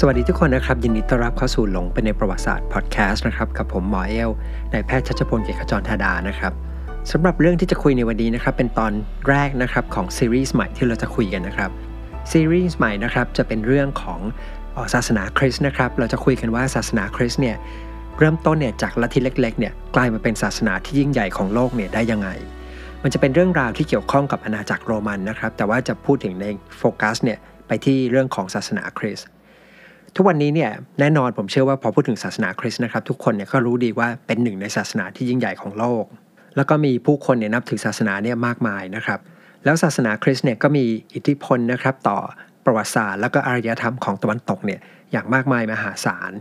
สวัสดีทุกคนนะครับ ยินดีต้อนรับเข้าสู่หลงไปในประวัติศาสตร์พอดแคสต์นะครับ กับผมหมอเอลนายแพทย์ชัชพลเกียรติขจรธาดานะครับสำหรับเรื่องที่จะคุยในวันนี้นะครับ เป็นตอนแรกนะครับของซีรีส์ใหม่ที่เราจะคุยกันนะครับซีรีส์ใหม่นะครับจะเป็นเรื่องของศาสนาคริสต์นะครับ เราจะคุยกันว่าศาสนาคริสต์เนี่ยเริ่มต้นเนี่ยจากลัทธิเล็กๆเนี่ยกลายมาเป็นศาสนาที่ยิ่งใหญ่ของโลกเนี่ยได้ยังไง มันจะเป็นเรื่องราวที่เกี่ยวข้องกับอาณาจักรโรมันนะครับ แต่ว่าจะพูดถึงในโฟกัสเนี่ยไปที่เรื่องของศาสนาคริสต์ ทุกวันนี้เนี่ยแน่นอนผมเชื่อว่าพอพูดถึงศาสนาคริสต์นะครับ ทุกคนเนี่ยก็รู้ดีว่าเป็นหนึ่งในศาสนาที่ยิ่งใหญ่ของโลก แล้วก็มีผู้คนเนี่ยนับถือศาสนาเนี่ยมากมายนะครับ แล้วศาสนาคริสต์เนี่ยก็มีอิทธิพลนะครับต่อประวัติศาสตร์ แล้วก็อารยธรรมของตะวันตกเนี่ยอย่างมากมายมหาศาล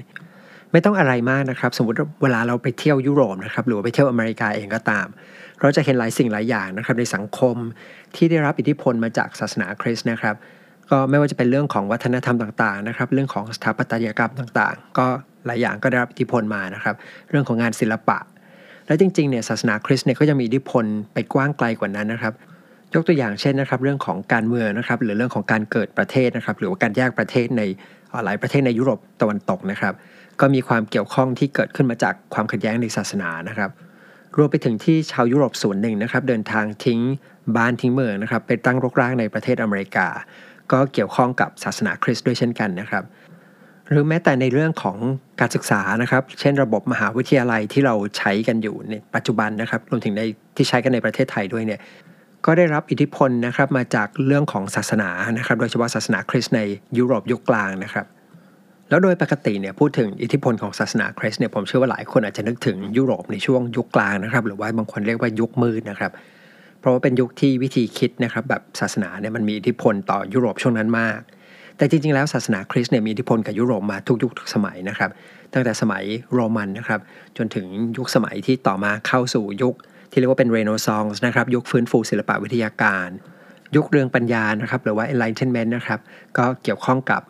ไม่ต้องอะไรมากนะครับ สมมติเวลาเราไปเที่ยวยุโรปนะครับหรือไปเที่ยวอเมริกาเองก็ตาม เราจะเห็นหลายสิ่งหลายอย่างนะครับในสังคมที่ได้รับอิทธิพลมาจากศาสนาคริสต์นะครับ ก็ไม่ว่าจะเป็นเรื่องของวัฒนธรรมต่างๆนะครับ เรื่องของสถาปัตยกรรมต่างๆ ก็หลายอย่างก็ได้รับอิทธิพลมานะครับ เรื่องของงานศิลปะ และจริงๆเนี่ยศาสนาคริสต์เนี่ยก็จะมีอิทธิพลไปกว้างไกลกว่านั้นนะครับ ยกตัวอย่างเช่นนะครับ เรื่องของการเมืองนะครับ หรือเรื่องของการเกิดประเทศนะครับ หรือว่าการแยกประเทศในหลายประเทศในยุโรปตะวันตกนะครับ ก็มีความเกี่ยวข้องที่เกิดขึ้นมาจากความขัดแย้งในศาสนานะครับรวมไปถึงที่ชาวยุโรปส่วนหนึ่งนะครับ เดินทางทิ้งบ้านทิ้งเมืองนะครับไปตั้งรกรากในประเทศอเมริกา ก็เกี่ยวข้องกับศาสนาคริสต์ด้วยเช่นกันนะครับ หรือแม้แต่ในเรื่องของการศึกษานะครับ เช่นระบบมหาวิทยาลัยที่เราใช้กันอยู่ในปัจจุบันนะครับรวมถึงในที่ใช้กันในประเทศไทยด้วยเนี่ยก็ได้รับอิทธิพลนะครับมาจากเรื่องของศาสนานะครับ โดยเฉพาะศาสนาคริสต์ในยุโรปยุคกลางนะครับ แล้วโดยปกติเนี่ยพูดถึงอิทธิพลของศาสนาคริสต์เนี่ยผมเชื่อว่าหลายคนอาจจะนึกถึงยุโรปในช่วงยุคกลางนะครับ หรือว่าบางคนเรียกว่ายุคมืดนะครับ เพราะว่าเป็นยุคที่วิธีคิดนะครับแบบศาสนาเนี่ยมันมีอิทธิพลต่อยุโรปช่วงนั้นมาก แต่จริงๆแล้วศาสนาคริสต์เนี่ยมีอิทธิพลกับยุโรปมาทุกยุคทุกสมัยนะครับ ตั้งแต่สมัยโรมันนะครับจนถึงยุคสมัยที่ต่อมาเข้าสู่ยุค ที่เรียกว่าเป็นเรโนซองส์นะครับยุคฟื้นฟูศิลปวิทยาการ ยุคเรืองปัญญานะครับหรือว่า enlightenment นะครับก็เกี่ยวข้องกับ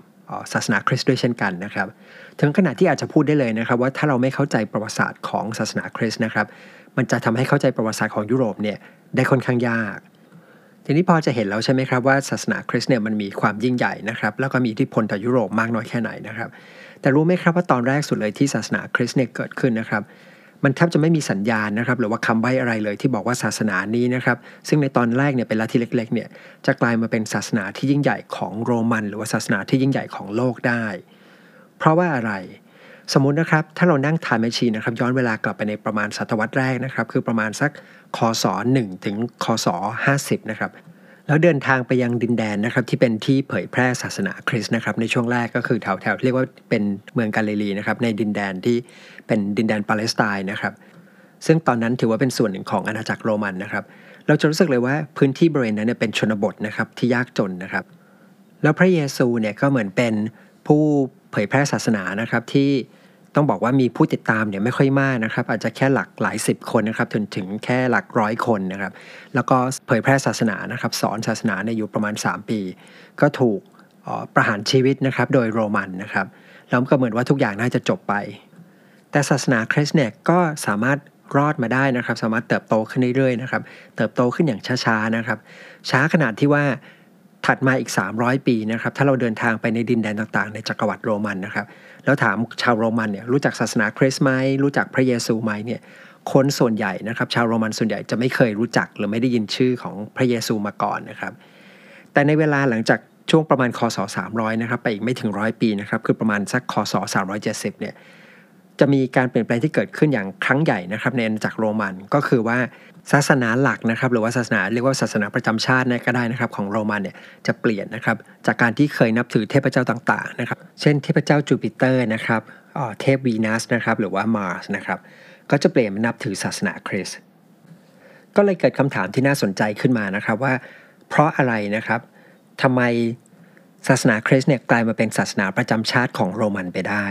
ศาสนาคริสต์ด้วยเช่นกันนะครับ ถึงขนาดที่อาจจะพูดได้เลยนะครับ ว่าถ้าเราไม่เข้าใจประวัติศาสตร์ของศาสนาคริสต์นะครับ มันจะทำให้เข้าใจประวัติศาสตร์ของยุโรปเนี่ยได้ค่อนข้างยาก ทีนี้พอจะเห็นแล้วใช่ไหมครับว่าศาสนาคริสต์เนี่ยมันมีความยิ่งใหญ่นะครับแล้วก็มีอิทธิพลต่อยุโรปมากน้อยแค่ไหนนะครับ แต่รู้ไหมครับว่าตอนแรกสุดเลยที่ศาสนาคริสต์เนี่ยเกิดขึ้นนะครับมันแทบจะไม่มีสัญญาณนะครับหรือว่าคำใบ้อะไรเลยที่บอกว่าศาสนานี้นะครับซึ่งในตอนแรกเนี่ยเป็นลัทธิเล็กๆเนี่ยจะกลายมาเป็นศาสนาที่ยิ่งใหญ่ของโรมัน หรือว่าศาสนาที่ยิ่งใหญ่ของโลกได้ เพราะว่าอะไร สมมุตินะครับถ้าเรานั่ง time machine นะครับย้อนเวลากลับไปในประมาณศตวรรษแรกนะครับคือประมาณสักคศ1ถึงคศ50นะครับแล้วเดินทางไปยังดินแดนนะครับที่เป็นที่เผยแพร่ศาสนาคริสต์นะครับในช่วงแรกก็คือแถวแถวเรียกว่าเป็นเมืองกาลิลีนะครับในดินแดนที่เป็นดินแดนปาเลสไตน์นะครับซึ่งตอนนั้นถือว่าเป็นส่วนหนึ่งของอาณาจักรโรมันนะครับเราจะรู้สึกเลยว่าพื้นที่บริเวณนั้นเนี่ยเป็นชนบทนะครับที่ยากจนนะครับ แล้วพระเยซูเนี่ยก็เหมือนเป็นผู้ เผยแพร่ศาสนานะครับที่ต้องบอกว่ามีผู้ติดตามเนี่ยไม่ค่อยมากนะครับ อาจจะแค่หลักหลายสิบคนนะครับจนถึงแค่หลักร้อยคนนะครับ แล้วก็เผยแพร่ศาสนานะครับ สอนศาสนาในอยู่ประมาณ 3 ปี ก็ถูกประหารชีวิตนะครับโดยโรมันนะครับแล้วก็เหมือนว่าทุกอย่างน่าจะจบไป แต่ศาสนาคริสต์เนี่ยก็สามารถรอดมาได้นะครับ สามารถเติบโตขึ้นเรื่อยๆนะครับ เติบโตขึ้นอย่างช้าๆนะครับ ช้าขนาดที่ว่า ถัดมาอีก 300 ปีนะครับถ้าเราเดินทางไปในดินแดนต่างๆ ในจักรวรรดิโรมันนะครับแล้วถามชาวโรมันเนี่ยรู้จักศาสนาคริสต์ไหมรู้จักพระเยซูไหมเนี่ยคนส่วนใหญ่นะครับชาวโรมันส่วนใหญ่จะไม่เคยรู้จักหรือไม่ได้ยินชื่อของพระเยซูมาก่อนนะครับแต่ในเวลาหลังจากช่วงประมาณคศ300นะครับไปอีกไม่ถึงร้อยปีนะครับคือประมาณสักคศ370เนี่ย จะมีการเปลี่ยนแปลงที่เกิดขึ้นอย่างครั้งใหญ่นะครับ ในอาณาจักรโรมันก็คือว่าศาสนาหลักนะครับ หรือว่าศาสนาเรียกว่าศาสนาประจำชาตินะก็ได้นะครับ ของโรมันเนี่ยจะเปลี่ยนนะครับ จากการที่เคยนับถือเทพเจ้าต่างๆนะครับ เช่นเทพเจ้าจูปิเตอร์นะครับเทพวีนัสนะครับหรือว่ามาร์สนะครับก็จะเปลี่ยนมานับถือศาสนาคริสต์ก็เลยเกิดคำถามที่น่าสนใจขึ้นมานะครับว่า เพราะอะไรนะครับทำไมศาสนาคริสต์เนี่ยกลายมาเป็นศาสนาประจำชาติของโรมันไปได้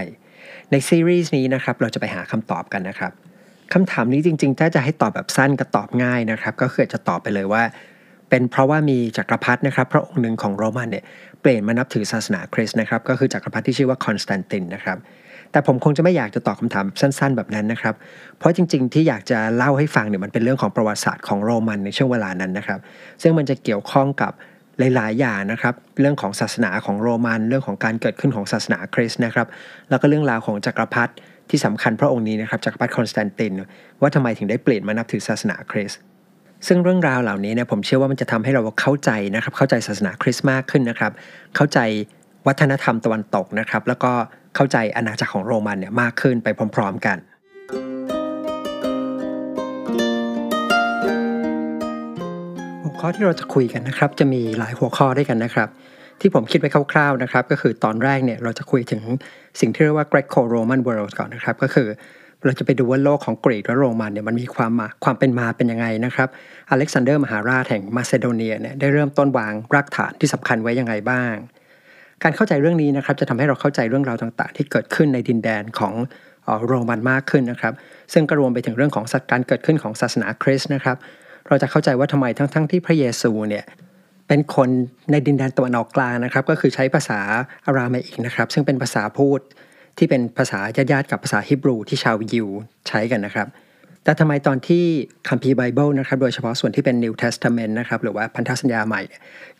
ในซีรีส์นี้นะครับเราจะไปหาคำตอบกันนะครับคำถามนี้จริง ๆ ถ้าจะให้ตอบแบบสั้นก็ตอบง่ายนะครับ ก็คือจะตอบไปเลยว่า เป็นเพราะว่ามีจักรพรรดินะครับ พระองค์หนึ่งของโรมันเนี่ยเปลี่ยนมานับถือศาสนาคริสต์นะครับ ก็คือจักรพรรดิที่ชื่อว่าคอนสแตนตินนะครับแต่ผมคงจะไม่อยากจะตอบคำถามสั้น ๆ แบบนั้นนะครับ เพราะจริง ๆ ที่อยากจะเล่าให้ฟังเนี่ยมันเป็นเรื่องของประวัติศาสตร์ของโรมันในช่วงเวลานั้นนะครับ ซึ่งมันจะเกี่ยวข้องกับ หลาย ๆ อย่างนะครับ เรื่องของศาสนาของโรมัน เรื่องของการเกิดขึ้นของศาสนาคริสต์นะครับ แล้วก็เรื่องราวของจักรพรรดิที่สำคัญพระองค์นี้นะครับจักรพรรดิคอนสแตนตินว่าทำไมถึงได้เปลี่ยนมานับถือศาสนาคริสต์ซึ่งเรื่องราวเหล่านี้เนี่ยผมเชื่อว่ามันจะทำให้เราเข้าใจนะครับ เข้าใจศาสนาคริสต์มากขึ้นนะครับ เข้าใจวัฒนธรรมตะวันตกนะครับ แล้วก็เข้าใจอาณาจักรของโรมันเนี่ยมากขึ้นไปพร้อม ๆ กัน ข้อที่เราจะคุยกันนะครับ จะมีหลายหัวข้อด้วยกันนะครับ ที่ผมคิดไว้คร่าวๆนะครับ ก็คือตอนแรกเนี่ยเราจะคุยถึงสิ่งที่เรียกว่า Greco-Roman World ก่อนนะครับ ก็คือเราจะไปดูว่าโลกของกรีกและโรมันเนี่ยมันมีความมาความเป็นมาเป็นยังไงนะครับ อเล็กซานเดอร์มหาราชแห่งมาซิโดเนียเนี่ยได้เริ่มต้นวางรากฐานที่สำคัญไว้ยังไงบ้าง การเข้าใจเรื่องนี้นะครับจะทำให้เราเข้าใจเรื่องราวต่าง ๆ ที่เกิดขึ้นในดินแดนของโรมันมากขึ้นนะครับ ซึ่งก็รวมไปถึงเรื่องของการเกิดขึ้นของศาสนาคริสต์นะครับ เราจะเข้าใจว่าทำไมทั้งๆทที่พระเยซูเนี่ยเป็นคนในดินแดนตะวันออกกลางนะครับ ก็คือใช้ภาษาอารามอีกนะครับ ซึ่งเป็นภาษาพูดที่เป็นภาษาญาติๆกับภาษาฮิบรูที่ชาวยิวใช้กันนะครับ แต่ทำไมตอนที่คัมภีร์ไบเบิลนะครับ โดยเฉพาะส่วนที่เป็น New Testament นะครับ หรือว่าพันธสัญญาใหม่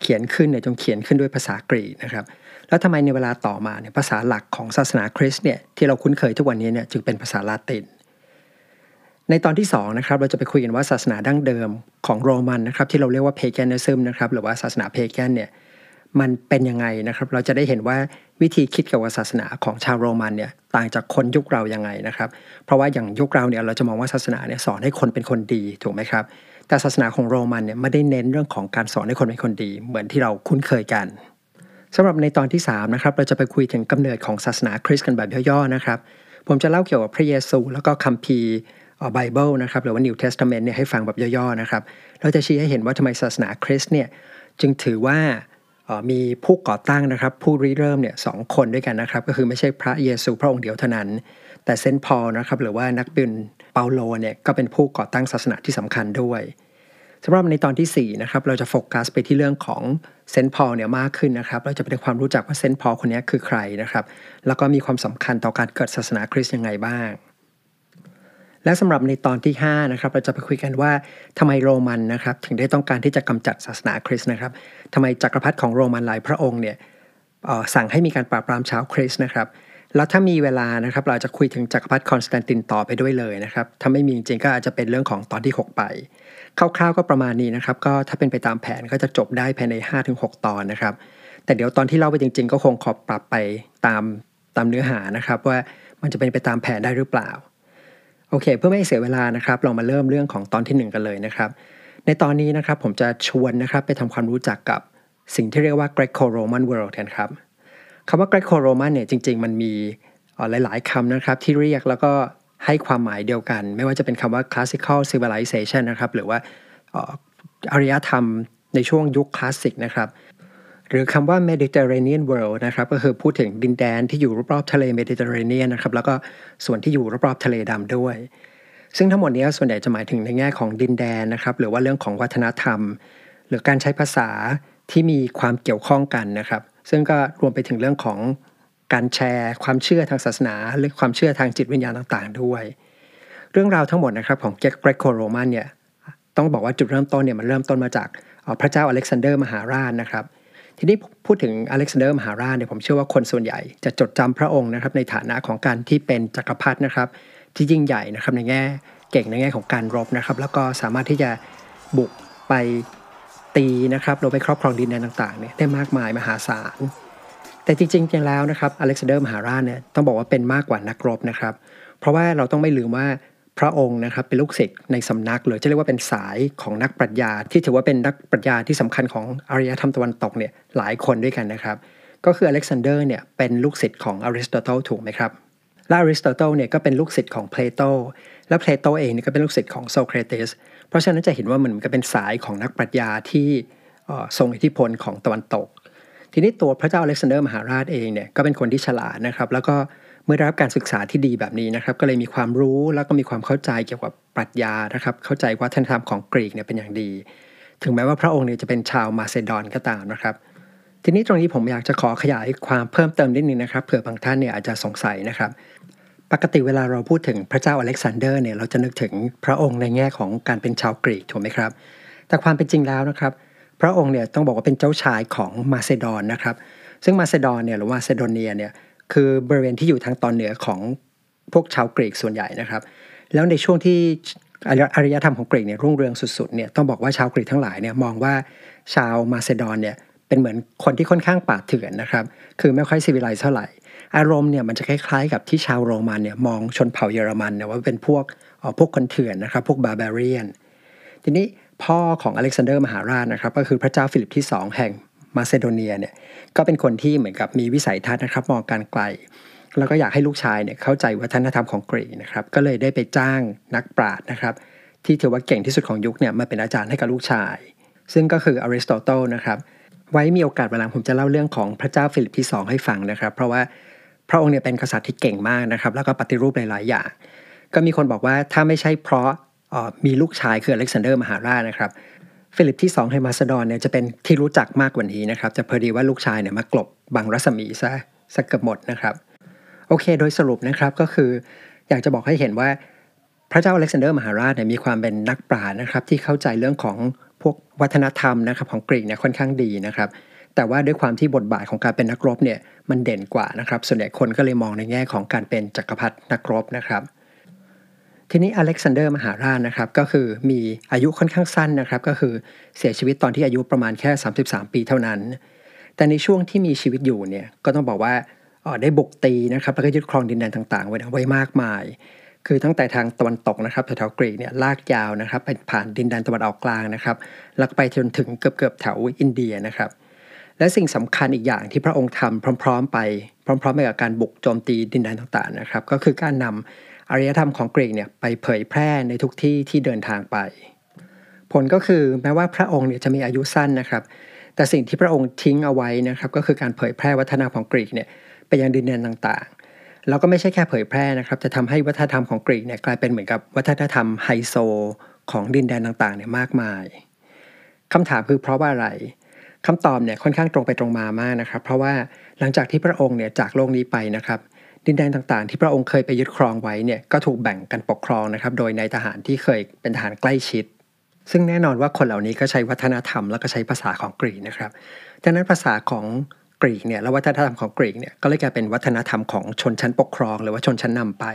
เขียนขึ้นเนี่ยจงเขียนขึ้นด้วยภาษากรีกนะครับ แล้วทำไมในเวลาต่อมาเนี่ยภาษาหลักของศาสนาคริสต์เนี่ยที่เราคุ้นเคยทุกวันนี้เนี่ยจึงเป็นภาษาลาติน ในตอนที่2นะครับเราจะไปคุยกันว่าศาสนาดั้งเดิมของโรมันนะครับที่เราเรียกว่าเพแกนิซึมนะครับหรือว่าศาสนาเพแกนเนี่ยมันเป็นยังไงนะครับ เราจะได้เห็นว่าวิธีคิดเกี่ยวกับศาสนาของชาวโรมันเนี่ยต่างจากคนยุคเรายังไงนะครับ เพราะว่าอย่างยุคเราเนี่ยเราจะมองว่าศาสนาเนี่ยสอนให้คนเป็นคนดีถูกไหมครับ แต่ศาสนาของโรมันเนี่ยไม่ได้เน้นเรื่องของการสอนให้คนเป็นคนดี เหมือนที่เราคุ้นเคยกันสำหรับในตอนที่3นะครับเราจะไปคุยถึงกำเนิดของศาสนาคริสต์กันแบบย่อๆนะครับ ผมจะเล่าเกี่ยวกับพระเยซู แล้วก็คัมภีร์ ไบเบิลนะครับหรือว่า New Testament เนี่ยให้ฟังแบบย่อๆนะครับเราจะชี้ให้เห็นว่าทำไมศาสนาคริสต์เนี่ยจึงถือว่ามีผู้ก่อตั้งนะครับ ผู้ริเริ่มเนี่ยสองคนด้วยกันนะครับ ก็คือไม่ใช่พระเยซูพระองค์เดียวเท่านั้น แต่เซนต์พอลนะครับหรือว่านักบุญเปาโลเนี่ยก็เป็นผู้ก่อตั้งศาสนาที่สำคัญด้วยสำหรับในตอนที่4นะครับเราจะโฟกัสไปที่เรื่องของเซนต์พอลเนี่ยมากขึ้นนะครับ เราจะไปทำความรู้จักว่าเซนต์พอลคนนี้คือใครนะครับ แล้วก็มีความสำคัญต่อการเกิดศาสนาคริสต์ยังไงบ้าง และสำหรับในตอนที่5นะครับเราจะไปคุยกันว่าทำไมโรมันนะครับถึงได้ต้องการที่จะกำจัดศาสนาคริสต์นะครับทำไมจักรพรรดิของโรมันหลายพระองค์เนี่ยสั่งให้มีการปราบปรามชาวคริสต์นะครับแล้วถ้ามีเวลานะครับเราจะคุยถึงจักรพรรดิคอนสแตนตินต่อไปด้วยเลยนะครับถ้าไม่มีจริงก็อาจจะเป็นเรื่องของตอนที่ 6 ไป คร่าวๆก็ประมาณนี้นะครับก็ถ้าเป็นไปตามแผนก็จะจบได้ภายใน 5-6 ตอนนะครับแต่เดี๋ยวตอนที่เล่าไปจริง ๆ ก็คงขอปรับไปตามตามเนื้อหานะครับว่ามันจะเป็นไปตามแผนได้หรือเปล่า โอเค เพื่อไม่ให้เสียเวลานะครับ เรามาเริ่มเรื่องของตอนที่ 1 กันเลยนะครับ ในตอนนี้นะครับผมจะชวนนะครับไปทำความรู้จักกับสิ่งที่เรียกว่า Greco-Roman World กันครับคำว่า Greco-Roman เนี่ยจริง ๆ มันมีหลาย ๆคำนะครับที่เรียกแล้วก็ให้ความหมายเดียวกัน ไม่ว่าจะเป็นคำว่า Classical Civilization นะครับ หรือว่าอารยธรรมในช่วงยุคคลาสสิกนะครับ หรือคำว่า Mediterranean World นะครับก็คือพูดถึงดินแดนที่อยู่รอบๆทะเลเมดิเตอร์เรเนียนนะครับแล้วก็ส่วนที่อยู่รอบๆทะเลดำด้วย ซึ่งทั้งหมดนี้ส่วนใหญ่จะหมายถึงในแง่ของดินแดนนะครับหรือว่าเรื่องของวัฒนธรรม หรือการใช้ภาษาที่มีความเกี่ยวข้องกันนะครับ ซึ่งก็รวมไปถึงเรื่องของการแชร์ความเชื่อทางศาสนา หรือความเชื่อทางจิตวิญญาณต่างๆ ด้วย เรื่องราวทั้งหมดนะครับของ Greco-Roman เนี่ยต้องบอกว่าจุดเริ่มต้นเนี่ยมันเริ่มต้นมาจากพระเจ้าอเล็กซานเดอร์มหาราชนะครับ ทีนี้พูดถึงอเล็กซานเดอร์มหาราชเนี่ยผมเชื่อว่าคนส่วนใหญ่จะจดจำพระองค์นะครับในฐานะของการที่เป็นจักรพรรดินะครับ ที่ยิ่งใหญ่นะครับในแง่เก่งในแง่ของการรบนะครับ แล้วก็สามารถที่จะบุกไปตีนะครับเราไปครอบครองดินแดนต่างๆเนี่ยได้มากมายมหาศาลแต่จริงๆจริงแล้วนะครับอเล็กซานเดอร์มหาราชเนี่ยต้องบอกว่าเป็นมากกว่านักรบนะครับ เพราะว่าเราต้องไม่ลืมว่า พระองค์นะครับเป็นลูกศิษย์ในสำนักหรือจะเรียกว่าเป็นสายของนักปรัชญา ที่ถือว่าเป็นนักปรัชญาที่สำคัญของอารยธรรมตะวันตกเนี่ยหลายคนด้วยกันนะครับ ก็คืออเล็กซานเดอร์เนี่ยเป็นลูกศิษย์ของอริสโตเติลถูกไหมครับและอริสโตเติลเนี่ยก็เป็นลูกศิษย์ของเพลโตและเพลโตเองเนี่ยก็เป็นลูกศิษย์ของโซเครติสเพราะฉะนั้นจะเห็นว่าเหมันก็เป็นสายของนักปรัชญาที่ทรงอิทธิพลของตะวันตก ทีนี้ตัวพระเจ้าอเล็กซานเดอร์มหาราชเองเนี่ยก็เป็นคนที่ฉลาดนะครับ แล้วก็เเมื่อได้รับการศึกษาที่ดีแบบนี้นะครับ ก็เลยมีความรู้แล้วก็มีความเข้าใจเกี่ยวกับปรัชญานะครับ เข้าใจวัฒนธรรมของกรีกเนี่ยเป็นอย่างดี ถึงแม้ว่าพระองค์เนี่ยจะเป็นชาวมาเซดอนก็ตามนะครับ ทีนี้ตรงนี้ผมอยากจะขอขยายความเพิ่มเติมนิดนึงนะครับเผื่อบางท่านเนี่ยอาจจะสงสัยนะครับ ปกติเวลาเราพูดถึงพระเจ้าอเล็กซานเดอร์เนี่ยเราจะนึกถึงพระองค์ในแง่ของการเป็นชาวกรีกถูกไหมครับ แต่ความเป็นจริงแล้วนะครับพพระองค์เนี่ยต้องบอกว่าเป็นเจ้าชายของมาเซดอนนะครับ ซึ่งมาเซดอนเนี่ยหรือมาเซโดเนียเนี่ย คือบริเวณที่อยู่ทางตอนเหนือของพวกชาวกรีกส่วนใหญ่นะครับ แล้วในช่วงที่อารยธรรมของกรีกเนี่ยรุ่งเรืองสุดๆเนี่ยต้องบอกว่าชาวกรีกทั้งหลายเนี่ยมองว่าชาวมาเซดอนเนี่ยเป็นเหมือนคนที่ค่อนข้างป่าเถื่อนนะครับ คือไม่ค่อย civilized เท่าไหร่ อารมณ์เนี่ยมันจะคล้ายๆ กับที่ชาวโรมันเนี่ยมองชนเผ่าเยอรมันเนี่ยว่าเป็นพวกพวกคนเถื่อนนะครับ พวก barbarian ทีนี้พ่อของอเล็กซานเดอร์มหาราชนะครับ ก็คือพระเจ้าฟิลิปที่ 2 แห่ง มาเซโดเนียเนี่ยก็เป็นคนที่เหมือนกับมีวิสัยทัศน์นะครับมองการไกล แล้วก็อยากให้ลูกชายเนี่ยเข้าใจวัฒนธรรมของกรีกนะครับก็เลยได้ไปจ้างนักปราชญ์นะครับ ที่ถือว่าเก่งที่สุดของยุคเนี่ยมาเป็นอาจารย์ให้กับลูกชาย ซึ่งก็คืออริสโตเติลนะครับไว้มีโอกาสเวลาผมจะเล่าเรื่องของพระเจ้าฟิลิปที่ 2 ให้ฟังนะครับ เพราะว่าพระองค์เนี่ยเป็นกษัตริย์ที่เก่งมากนะครับ แล้วก็ปฏิรูปหลายๆอย่าง ก็มีคนบอกว่าถ้าไม่ใช่เพราะมีลูกชายคืออเล็กซานเดอร์มหาราชนะครับ ฟิลิปที่2แห่งมาเซดอนเนี่ยจะเป็นที่รู้จักมากกว่านี้นะครับแต่พอดีว่าลูกชายเนี่ยมากลบบังรัศมีซะสักเกือบหมดนะครับโอเค โดยสรุปนะครับก็คืออยากจะบอกให้เห็นว่าพระเจ้าอเล็กซานเดอร์มหาราชเนี่ยมีความเป็นนักปราชญ์นะครับที่เข้าใจเรื่องของพวกวัฒนธรรมนะครับของกรีกเนี่ยค่อนข้างดีนะครับแต่ว่าด้วยความที่บทบาทของการเป็นนักรบเนี่ยมันเด่นกว่านะครับส่วนใหญ่คนก็เลยมองในแง่ของการเป็นจักรพรรดินักรบนะครับ ทีนี้อเล็กซานเดอร์มหาราชนะครับก็คือมีอายุค่อนข้างสั้นนะครับ ก็คือเสียชีวิตตอนที่อายุประมาณแค่ 33 ปีเท่านั้น แต่ในช่วงที่มีชีวิตอยู่เนี่ยก็ต้องบอกว่าได้บุกตีนะครับแล้วก็ยึดครองดินแดนต่างๆ ไว้ไว้มากมาย คือตั้งแต่ทางตะวันตกนะครับแถวกรีกเนี่ยลากยาวนะครับไปผ่านดินแดนตะวันออกกลางนะครับแล้วไปจนถึงเกือบๆแถวอินเดียนะครับ และสิ่งสำคัญอีกอย่างที่พระองค์ทำพร้อม ๆ ไป พร้อมๆไปกับการบุกโจมตีดินแดนต่างๆนะครับ ก็คือการนำอารยธรรมของกรีกเนี่ยไปเผยแพร่ในทุกที่ที่เดินทางไป ผลก็คือแม้ว่าพระองค์เนี่ยจะมีอายุสั้นนะครับ แต่สิ่งที่พระองค์ทิ้งเอาไว้นะครับ ก็คือการเผยแพร่วัฒนธรรมของกรีกเนี่ยไปยังดินแดนต่างๆ แล้วก็ไม่ใช่แค่เผยแพร่นะครับ จะทำให้วัฒนธรรมของกรีกเนี่ยกลายเป็นเหมือนกับวัฒนธรรมไฮโซของดินแดนต่างๆเนี่ยมากมายคำถามคือเพราะว่าอะไร คำตอบเนี่ยค่อนข้างตรงไปตรงมามากนะครับ เพราะว่าหลังจากที่พระองค์เนี่ยจากโลกนี้ไปนะครับ ดินแดนต่างๆ ที่พระองค์เคยไปยึดครองไว้เนี่ยก็ถูกแบ่งกันปกครองนะครับ โดยในทหารที่เคยเป็นทหารใกล้ชิด ซึ่งแน่นอนว่าคนเหล่านี้ก็ใช้วัฒนธรรมแล้วก็ใช้ภาษาของกรีกนะครับดังนั้นภาษาของกรีกเนี่ยและวัฒนธรรมของกรีกเนี่ยก็เลยกลายเป็นวัฒนธรรมของชนชั้นปกครอง หรือว่าชนชั้นนำไป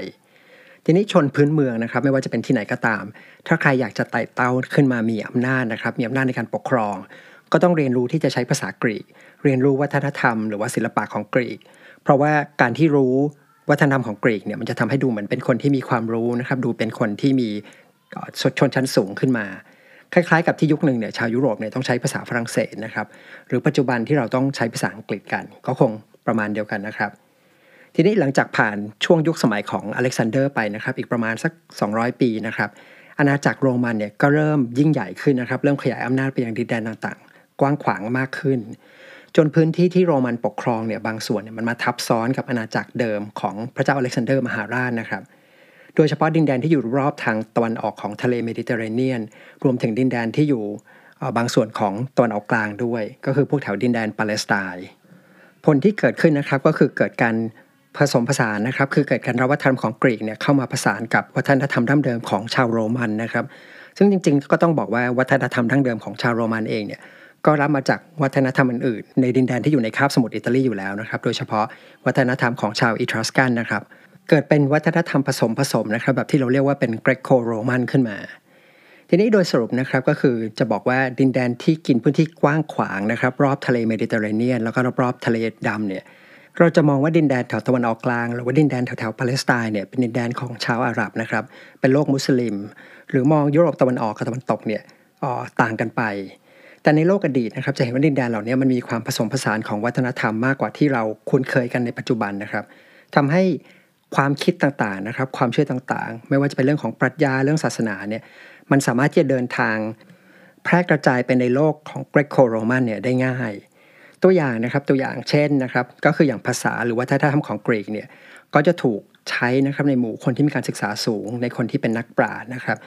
ทีนี้ชนพื้นเมืองนะครับไม่ว่าจะเป็นที่ไหนก็ตาม ถ้าใครอยากจะไต่เต้าขึ้นมามีอำนาจนะครับมีอำนาจในการปกครอง ก็ต้องเรียนรู้ที่จะใช้ภาษากรีก เรียนรู้วัฒนธรรมหรือว่าศิลปะของกรีก เพราะว่าการที่รู้วัฒนธรรมของกรีกเนี่ยมันจะทำให้ดูเหมือนเป็นคนที่มีความรู้นะครับดูเป็นคนที่มีชนชั้นสูงขึ้นมา คล้ายๆ กับที่ยุคหนึ่งเนี่ยชาวยุโรปเนี่ยต้องใช้ภาษาฝรั่งเศสนะครับหรือปัจจุบันที่เราต้องใช้ภาษาอังกฤษกัน ก็คงประมาณเดียวกันนะครับ ทีนี้หลังจากผ่านช่วงยุคสมัยของอเล็กซานเดอร์ไปนะครับอีกประมาณสัก 200 ปีนะครับอาณาจักรโรมันเนี่ยก็เริ่มยิ่งใหญ่ขึ้นนะครับ เริ่มขยายอำนาจไปยังดินแดนต่าง กว้างขวางมากขึ้น จนพื้นที่ที่โรมันปกครองเนี่ยบางส่วนเนี่ยมันมาทับซ้อนกับอาณาจักรเดิมของพระเจ้าอเล็กซานเดอร์มหาราชนะครับ โดยเฉพาะดินแดนที่อยู่รอบทางตะวันออกของทะเลเมดิเตอร์เรเนียน รวมถึงดินแดนที่อยู่บางส่วนของตะวันออกกลางด้วย ก็คือพวกแถวดินแดนปาเลสไตน์ผลที่เกิดขึ้นนะครับก็คือเกิดการผสมผสานนะครับคือเกิดการรับวัฒนธรรมของกรีกเนี่ยเข้ามาผสานกับวัฒนธรรมดั้งเดิมของชาวโรมันนะครับ ซึ่งจริงๆ ก็ต้องบอกว่าวัฒนธรรมดั้งเดิมของชาวโรมันเองเนี่ย ก็รับมาจากวัฒนธรรมอื่นๆ ในดินแดนที่อยู่ในคาบสมุทรอิตาลีอยู่แล้วนะครับ โดยเฉพาะวัฒนธรรมของชาวอิตรัสกันนะครับ เกิดเป็นวัฒนธรรมผสมผสมนะครับ แบบที่เราเรียกว่าเป็นเกรกโคโรมันขึ้นมา ทีนี้โดยสรุปนะครับก็คือจะบอกว่าดินแดนที่กินพื้นที่กว้างขวางนะครับ รอบทะเลเมดิเตอร์เรเนียน แล้วก็รอบๆทะเลดำเนี่ยเราจะมองว่าดินแดนแถวตะวันออกกลาง หรือว่าดินแดนแถวๆปาเลสไตน์เนี่ยเป็นดินแดนของชาวอาหรับนะครับ เป็นโลกมุสลิม หรือมองยุโรปตะวันออกกับตะวันตกเนี่ยต่างกันไป แต่ในโลกอดีตนะครับจะเห็นว่าดินแดนเหล่านี้มันมีความผสมผสานของวัฒนธรรมมากกว่าที่เราคุ้นเคยกันในปัจจุบันนะครับทำให้ความคิดต่างๆนะครับ ความเชื่อต่างๆ ไม่ว่าจะเป็นเรื่องของปรัชญาเรื่องศาสนาเนี่ยมันสามารถที่จะเดินทาง แพร่กระจายไปในโลกของเกรโคโรมันเนี่ยได้ง่าย ตัวอย่างนะครับตัวอย่างเช่นนะครับ ก็คืออย่างภาษาหรือวัฒนธรรมของกรีกเนี่ยก็จะถูกใช้นะครับในหมู่คนที่มีการศึกษาสูงในคนที่เป็นนักปราชญ์นะครับ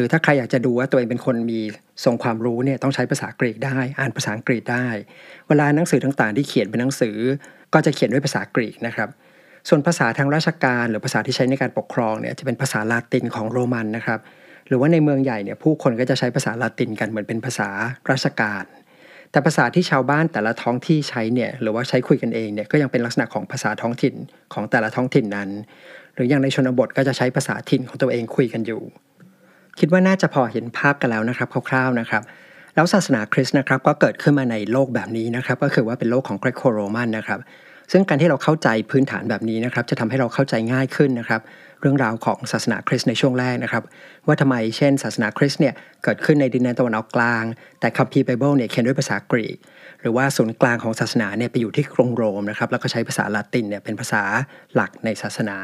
รือถ้าใครอยากจะดูว่าตัวเองเป็นคนมีทรงความรู้เนี่ยต้องใช้ภาษากรีกได้ อ่านภาษาอังกฤษได้ เวลาหนังสือต่างๆ ที่เขียนเป็นหนังสือ ก็จะเขียนด้วยภาษากรีกนะครับ ส่วนภาษาทางราชการหรือภาษาที่ใช้ในการปกครองเนี่ยจะเป็นภาษาลาตินของโรมันนะครับ หรือว่าในเมืองใหญ่เนี่ยผู้คนก็จะใช้ภาษาลาตินกันเหมือนเป็นภาษาราชการ แต่ภาษาที่ชาวบ้านแต่ละท้องที่ใช้เนี่ยหรือว่าใช้คุยกันเองเนี่ยก็ยังเป็นลักษณะของภาษาท้องถิ่นของแต่ละท้องถิ่นนั้น หรืออย่างในชนบทก็จะใช้ภาษาถิ่นของตัวเองคุยกันอยู่ คิดว่าน่าจะพอเห็นภาพกันแล้วนะครับคร่าวๆนะครับแล้วศาสนาคริสต์นะครับก็เกิดขึ้นมาในโลกแบบนี้นะครับก็คือว่าเป็นโลกของเกรโคโรมันนะครับซึ่งการที่เราเข้าใจพื้นฐานแบบนี้นะครับจะทำให้เราเข้าใจง่ายขึ้นนะครับเรื่องราวของศาสนาคริสต์ในช่วงแรกนะครับว่าทำไมเช่นศาสนาคริสต์เนี่ยเกิดขึ้นในดินแดนตะวันออกกลาง แต่คัมภีร์ไบเบิลเนี่ยเขียนด้วยภาษากรีก หรือว่าศูนย์กลางของศาสนาเนี่ยไปอยู่ที่กรุงโรมนะครับแล้วก็ใช้ภาษาละตินเนี่ยเป็นภาษาหลักในศาสนา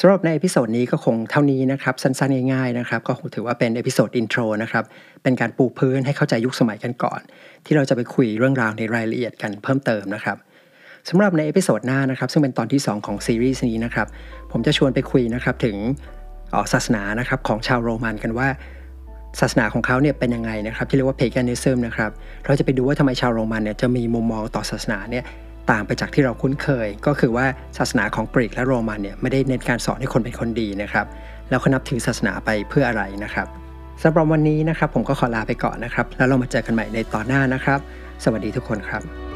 สำหรับใน episode นี้ก็คงเท่านี้นะครับ สั้นๆ ง่ายๆนะครับ ก็ถือว่าเป็น episode intro นะครับ เป็นการปูพื้นให้เข้าใจยุคสมัยกันก่อน ที่เราจะไปคุยเรื่องราวในรายละเอียดกันเพิ่มเติมนะครับสำหรับใน episode หน้านะครับ ซึ่งเป็นตอนที่ 2 ของซีรีส์นี้นะครับ ผมจะชวนไปคุยนะครับถึงศาสนานะครับของชาวโรมันกันว่าศาสนาของเขาเนี่ยเป็นยังไงนะครับ ที่เรียกว่าเพกานิซึมนะครับ เราจะไปดูว่าทำไมชาวโรมันเนี่ยจะมีมุมมองต่อศาสนาเนี่ย ต่างไปจากที่เราคุ้นเคย ก็คือว่าศาสนาของกรีกและโรมันเนี่ยไม่ได้เน้นการสอนให้คนเป็นคนดีนะครับ แล้วก็นับถือศาสนาไปเพื่ออะไรนะครับสำหรับวันนี้นะครับ ผมก็ขอลาไปก่อนนะครับ แล้วเรามาเจอกันใหม่ในตอนหน้านะครับ สวัสดีทุกคนครับ